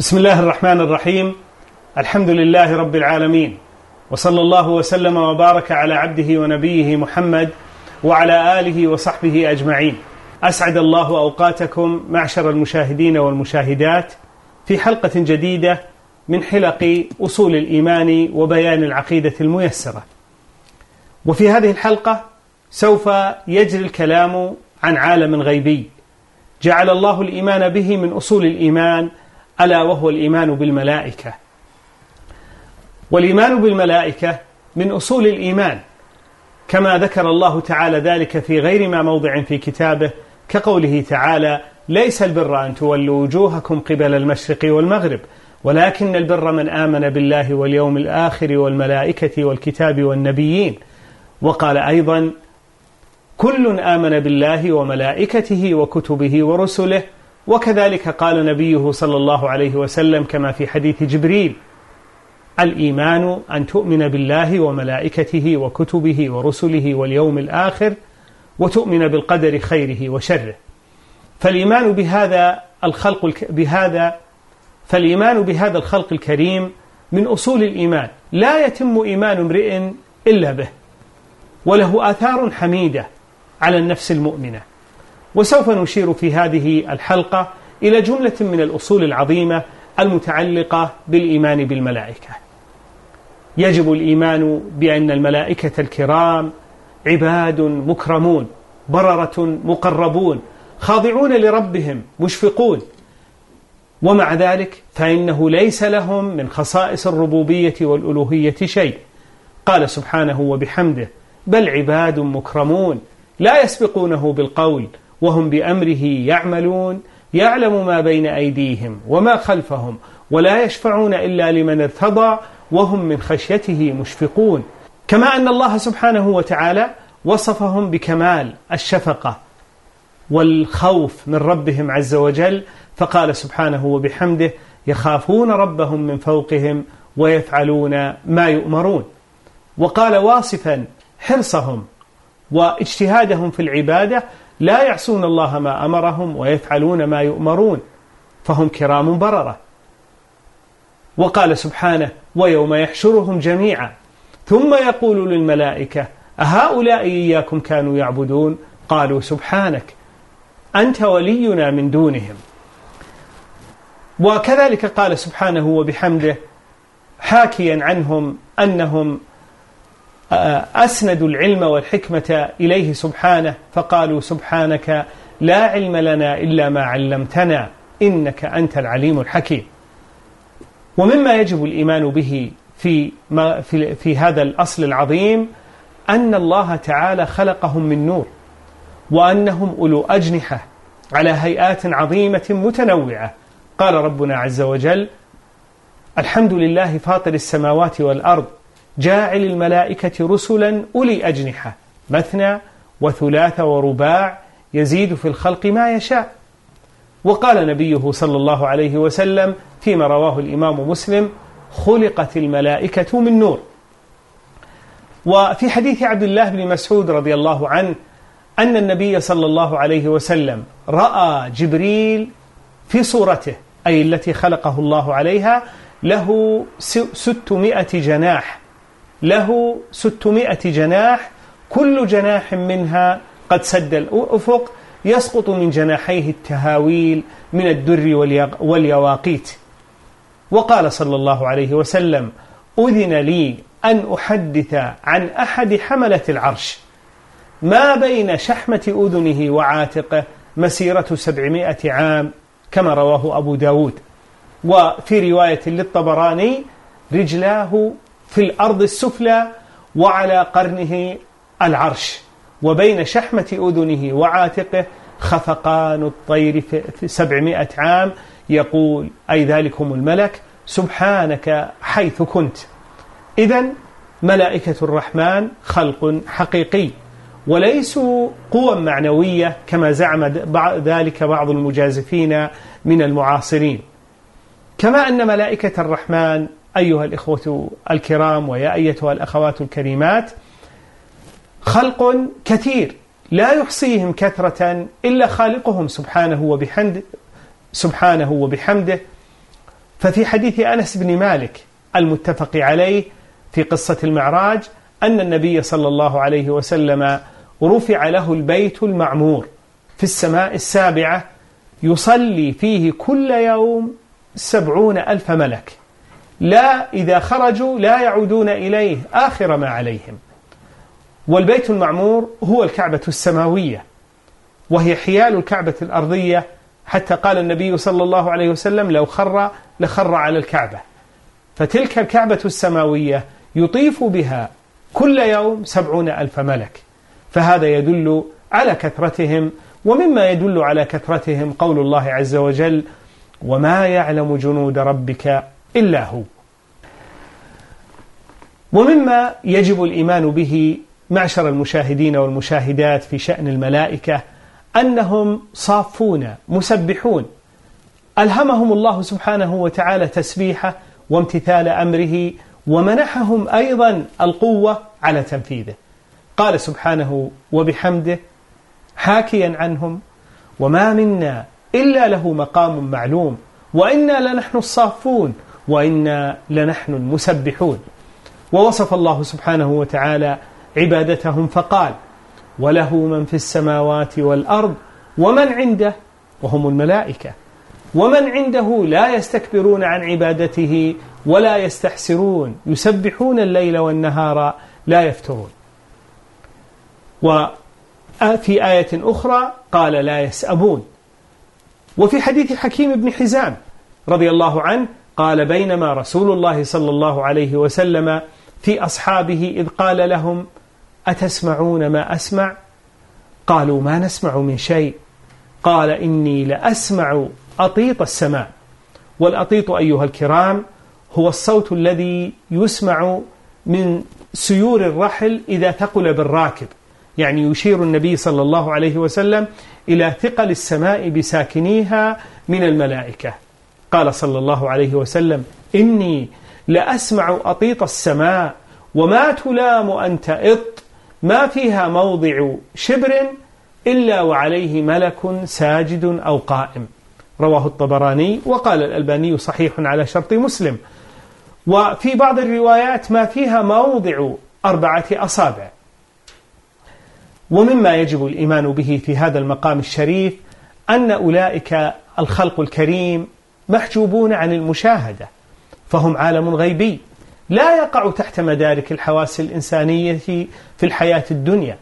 بسم الله الرحمن الرحيم الحمد لله رب العالمين وصلى الله وسلم وبارك على عبده ونبيه محمد وعلى آله وصحبه أجمعين. أسعد الله أوقاتكم معشر المشاهدين والمشاهدات في حلقة جديدة من حلق أصول الإيمان وبيان العقيدة الميسرة. وفي هذه الحلقة سوف يجري الكلام عن عالم غيبي جعل الله الإيمان به من أصول الإيمان ألا وهو الإيمان بالملائكة. والإيمان بالملائكة من أصول الإيمان كما ذكر الله تعالى ذلك في غير ما موضع في كتابه كقوله تعالى: ليس البر أن تولوا وجوهكم قبل المشرق والمغرب ولكن البر من آمن بالله واليوم الآخر والملائكة والكتاب والنبيين. وقال أيضا: كل آمن بالله وملائكته وكتبه ورسله وكذلك قال نبيه صلى الله عليه وسلم كما في حديث جبريل الإيمان أن تؤمن بالله وملائكته وكتبه ورسله واليوم الآخر وتؤمن بالقدر خيره وشره. فالإيمان بهذا الخلق بهذا فالإيمان بهذا الخلق الكريم من أصول الإيمان. لا يتم إيمان امرئ إلا به وله آثار حميدة على النفس المؤمنة. وسوف نشير في هذه الحلقة إلى جملة من الأصول العظيمة المتعلقة بالإيمان بالملائكة. يجب الإيمان بأن الملائكة الكرام عباد مكرمون بررة مقربون خاضعون لربهم مشفقون ومع ذلك فإنه ليس لهم من خصائص الربوبية والألوهية شيء. قال سبحانه وبحمده: بل عباد مكرمون لا يسبقونه بالقول وهم بأمره يعملون يعلم ما بين أيديهم وما خلفهم ولا يشفعون إلا لمن ارتضى وهم من خشيته مشفقون. كما أن الله سبحانه وتعالى وصفهم بكمال الشفقة والخوف من ربهم عز وجل فقال سبحانه وبحمده يخافون ربهم من فوقهم ويفعلون ما يؤمرون. وقال واصفا حرصهم واجتهادهم في العبادة لا يعصون الله ما أمرهم ويفعلون ما يؤمرون فهم كرام بررة. وقال سبحانه ويوم يحشرهم جميعا. ثم يقول للملائكة أهؤلاء إياكم كانوا يعبدون؟ قالوا سبحانك أنت ولينا من دونهم. وكذلك قال سبحانه وبحمده حاكيا عنهم أنهم أسندوا العلم والحكمة إليه سبحانه فقالوا سبحانك لا علم لنا إلا ما علمتنا إنك أنت العليم الحكيم. ومما يجب الإيمان به في, ما في, في هذا الأصل العظيم أن الله تعالى خلقهم من نور وأنهم أولو أجنحة على هيئات عظيمة متنوعة. قال ربنا عز وجل الحمد لله فاطر السماوات والأرض جاعل الملائكة رسلا أولي أجنحة مثنى وثلاث ورباع يزيد في الخلق ما يشاء. وقال نبيه صلى الله عليه وسلم فيما رواه الإمام مسلم خلقت الملائكة من نور. وفي حديث عبد الله بن مسعود رضي الله عنه أن النبي صلى الله عليه وسلم رأى جبريل في صورته أي التي خلقه الله عليها له ستمائة جناح. له 600 جناح كل جناح منها قد سد الأفق يسقط من جناحيه التهاويل من الدر واليواقيت. وقال صلى الله عليه وسلم أذن لي أن أحدث عن أحد حملة العرش. ما بين شحمة أذنه وعاتقه مسيرة سبعمائة عام كما رواه أبو داود. وفي رواية للطبراني رجلاه في الأرض السفلى وعلى قرنه العرش وبين شحمة أذنه وعاتقه خفقان الطير في سبعمائة عام. يقول أي ذلكم الملك؟ سبحانك حيث كنت. إذا ملائكة الرحمن خلق حقيقي وليسوا قوى معنوية كما زعم ذلك بعض المجازفين من المعاصرين. كما أن ملائكة الرحمن أيها الإخوة الكرام ويا أيتها الأخوات الكريمات خلق كثير لا يحصيهم كثرة إلا خالقهم سبحانه وبحمده سبحانه وبحمده. ففي حديث أنس بن مالك المتفق عليه في قصة المعراج أن النبي صلى الله عليه وسلم رفع له البيت المعمور في السماء السابعة يصلي فيه كل يوم سبعون ألف ملك. لا إذا خرجوا لا يعودون إليه آخر ما عليهم. والبيت المعمور هو الكعبة السماوية وهي حيال الكعبة الأرضية. حتى قال النبي صلى الله عليه وسلم لو خر لخر على الكعبة. فتلك الكعبة السماوية يطيف بها كل يوم سبعون ألف ملك. فهذا يدل على كثرتهم ومما يدل على كثرتهم قول الله عز وجل وما يعلم جنود ربك إلا هو. ومما يجب الإيمان به معشر المشاهدين والمشاهدات في شأن الملائكة أنهم صافون مسبحون. ألهمهم الله سبحانه وتعالى تسبيحه وامتثال أمره ومنحهم أيضا القوة على تنفيذه. قال سبحانه وبحمده حاكيا عنهم وما منا إلا له مقام معلوم وإنا لنحن الصافون وإنا لنحن المسبحون. ووصف الله سبحانه وتعالى عبادتهم فقال وله من في السماوات والأرض ومن عنده وهم الملائكة ومن عنده لا يستكبرون عن عبادته ولا يستحسرون يسبحون الليل والنهار لا يفترون. وفي آية أخرى قال لا يسأبون وفي حديث حكيم بن حزام رضي الله عنه قال بينما رسول الله صلى الله عليه وسلم في أصحابه إذ قال لهم أتسمعون ما أسمع؟ قالوا ما نسمع من شيء. قال إني لأسمع أطيط السماء. والأطيط أيها الكرام هو الصوت الذي يسمع من سيور الرحل إذا ثقل بالراكب. يعني يشير النبي صلى الله عليه وسلم إلى ثقل السماء بساكنيها من الملائكة. قال صلى الله عليه وسلم إني لأسمع أطيط السماء وما تلام أن تئط ما فيها موضع شبر إلا وعليه ملك ساجد أو قائم. رواه الطبراني وقال الألباني صحيح على شرط مسلم. وفي بعض الروايات ما فيها موضع أربعة أصابع. ومما يجب الإيمان به في هذا المقام الشريف أن أولئك الخلق الكريم محجوبون عن المشاهدة فهم عالم غيبي. لا يقع تحت مدارك الحواس الإنسانية في الحياة الدنيا.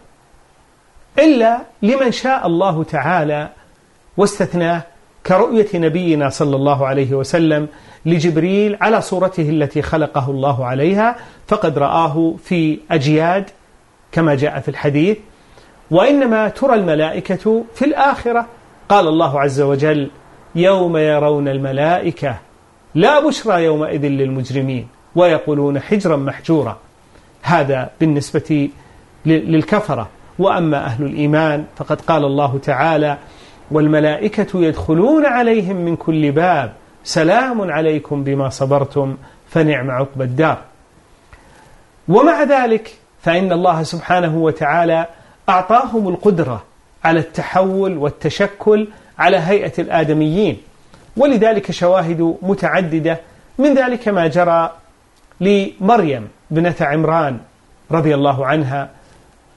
إلا لمن شاء الله تعالى واستثناه كرؤية نبينا صلى الله عليه وسلم لجبريل على صورته التي خلقه الله عليها فقد رآه في أجياد كما جاء في الحديث. وإنما ترى الملائكة في الآخرة. قال الله عز وجل يوم يرون الملائكة لا بشرى يومئذ للمجرمين ويقولون حجرا محجورا. هذا بالنسبة للكفرة. وأما أهل الإيمان فقد قال الله تعالى والملائكة يدخلون عليهم من كل باب. سلام عليكم بما صبرتم فنعم عقب الدار. ومع ذلك فإن الله سبحانه وتعالى أعطاهم القدرة على التحول والتشكل على هيئة الآدميين. ولذلك شواهد متعددة من ذلك ما جرى لمريم بنت عمران رضي الله عنها.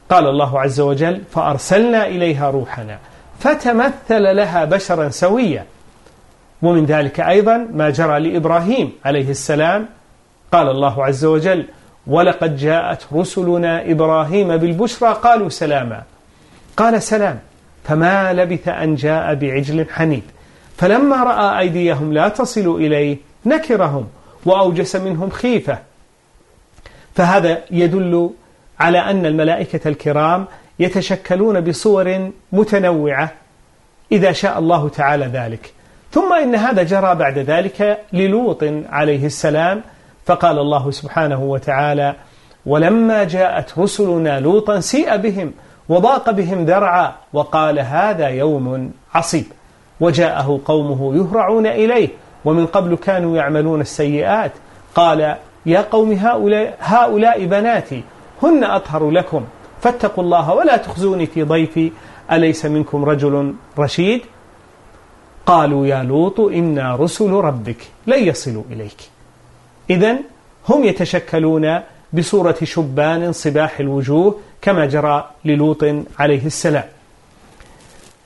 قال الله عز وجل فأرسلنا إليها روحنا فتمثل لها بشرا سويا. ومن ذلك أيضا ما جرى لإبراهيم عليه السلام. قال الله عز وجل ولقد جاءت رسلنا إبراهيم بالبشرى قالوا سلاما. قال سلام. فما لبث أن جاء بعجل حنيد. فلما رأى أيديهم لا تصل إليه نكرهم وأوجس منهم خيفة. فهذا يدل على أن الملائكة الكرام يتشكلون بصور متنوعة إذا شاء الله تعالى ذلك. ثم إن هذا جرى بعد ذلك للوط عليه السلام فقال الله سبحانه وتعالى ولما جاءت رسلنا لوطا سيء بهم وضاق بهم ذرعا وقال هذا يوم عصيب. وجاءه قومه يهرعون إليه ومن قبل كانوا يعملون السيئات. قال يا قوم هؤلاء, هؤلاء بناتي هن أطهر لكم. فاتقوا الله ولا تخزوني في ضيفي. أليس منكم رجل رشيد؟ قالوا يا لوط إنا رسل ربك لن يصلوا إليك. إذا هم يتشكلون بصورة شبان صباح الوجوه كما جرى للوط عليه السلام.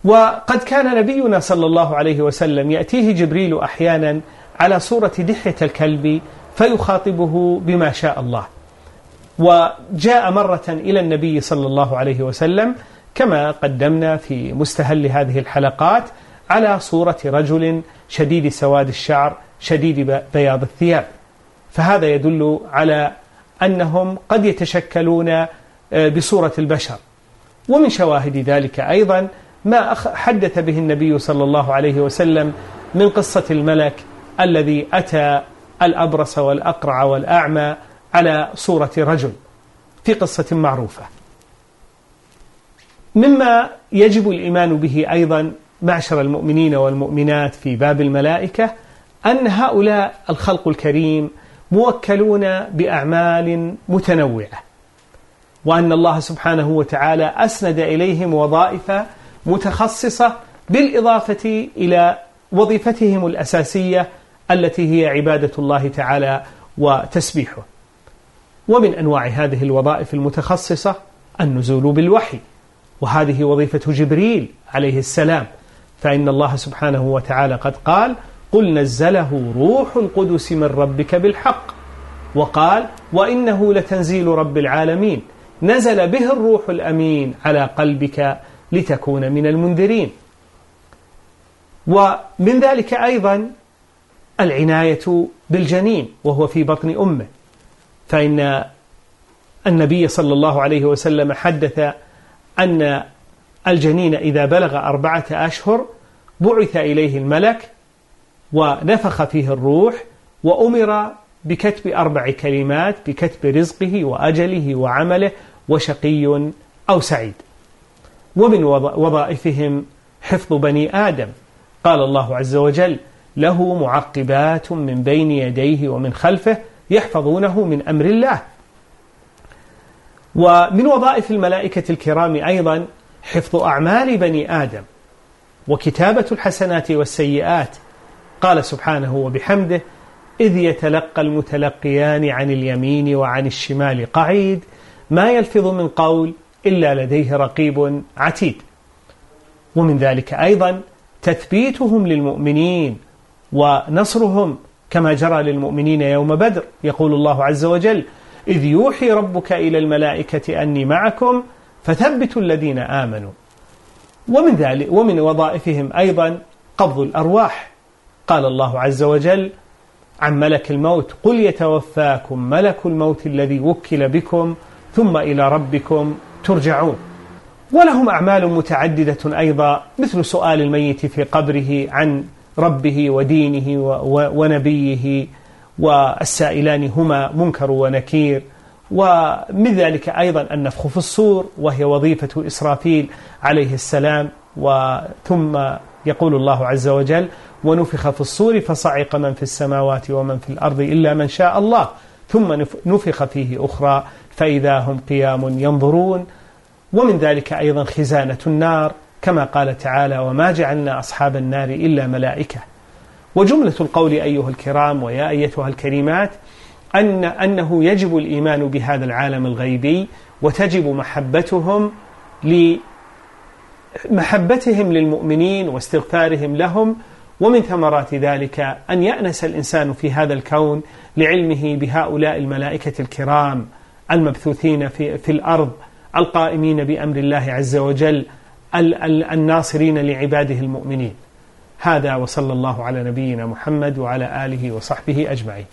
وقد كان نبينا صلى الله عليه وسلم يأتيه جبريل أحيانا على صورة دحية الكلب فيخاطبه بما شاء الله. وجاء مرة إلى النبي صلى الله عليه وسلم كما قدمنا في مستهل هذه الحلقات على صورة رجل شديد سواد الشعر شديد بياض الثياب. فهذا يدل على أنهم قد يتشكلون آه، بصورة البشر. ومن شواهد ذلك أيضا ما حدث به النبي صلى الله عليه وسلم من قصة الملك الذي أتى الأبرص والأقرع والأعمى على صورة رجل في قصة معروفة. مما يجب الإيمان به أيضا معشر المؤمنين والمؤمنات في باب الملائكة أن هؤلاء الخلق الكريم موكلون بأعمال متنوعة. وأن الله سبحانه وتعالى أسند إليهم وظائف متخصصة بالإضافة إلى وظيفتهم الأساسية التي هي عبادة الله تعالى وتسبيحه. ومن أنواع هذه الوظائف المتخصصة النزول بالوحي. وهذه وظيفة جبريل عليه السلام. فإن الله سبحانه وتعالى قد قال قل نزله روح القدس من ربك بالحق. وقال وإنه لتنزيل رب العالمين. نزل به الروح الأمين على قلبك لتكون من المنذرين. ومن ذلك أيضا العناية بالجنين وهو في بطن أمه. فإن النبي صلى الله عليه وسلم حدث أن الجنين إذا بلغ أربعة أشهر بعث إليه الملك ونفخ فيه الروح وأمر بكتب أربع كلمات بكتب رزقه وأجله وعمله وشقي أو سعيد. ومن وظائفهم حفظ بني آدم. قال الله عز وجل له معقبات من بين يديه ومن خلفه يحفظونه من أمر الله. ومن وظائف الملائكة الكرام أيضا حفظ أعمال بني آدم وكتابة الحسنات والسيئات قال سبحانه وبحمده إذ يتلقى المتلقيان عن اليمين وعن الشمال قعيد ما يلفظ من قول إلا لديه رقيب عتيد. ومن ذلك أيضا تثبيتهم للمؤمنين ونصرهم كما جرى للمؤمنين يوم بدر. يقول الله عز وجل إذ يوحي ربك إلى الملائكة أني معكم فثبتوا الذين آمنوا. ومن ذلك ومن وظائفهم أيضا قبض الأرواح. قال الله عز وجل عن ملك الموت قل يتوفاكم ملك الموت الذي وكل بكم ثم إلى ربكم ترجعون. ولهم أعمال متعددة أيضا مثل سؤال الميت في قبره عن ربه ودينه ونبيه والسائلان هما منكر ونكير. ومن ذلك أيضا النفخ في الصور وهي وظيفة إسرافيل عليه السلام. وثم يقول الله عز وجل ونفخ في الصور فصعق من في السماوات ومن في الأرض إلا من شاء الله. ثم نفخ فيه أخرى فإذا هم قيام ينظرون. ومن ذلك أيضا خزانة النار. كما قال تعالى وما جعلنا أصحاب النار إلا ملائكة. وجملة القول أيها الكرام ويا أيتها الكريمات أن أنه يجب الإيمان بهذا العالم الغيبي وتجب محبتهم لمحبتهم للمؤمنين واستغفارهم لهم ومن ثمرات ذلك أن يأنس الإنسان في هذا الكون لعلمه بهؤلاء الملائكة الكرام المبثوثين في, في الأرض القائمين بأمر الله عز وجل الناصرين لعباده المؤمنين. هذا وصلى الله على نبينا محمد وعلى آله وصحبه أجمعين.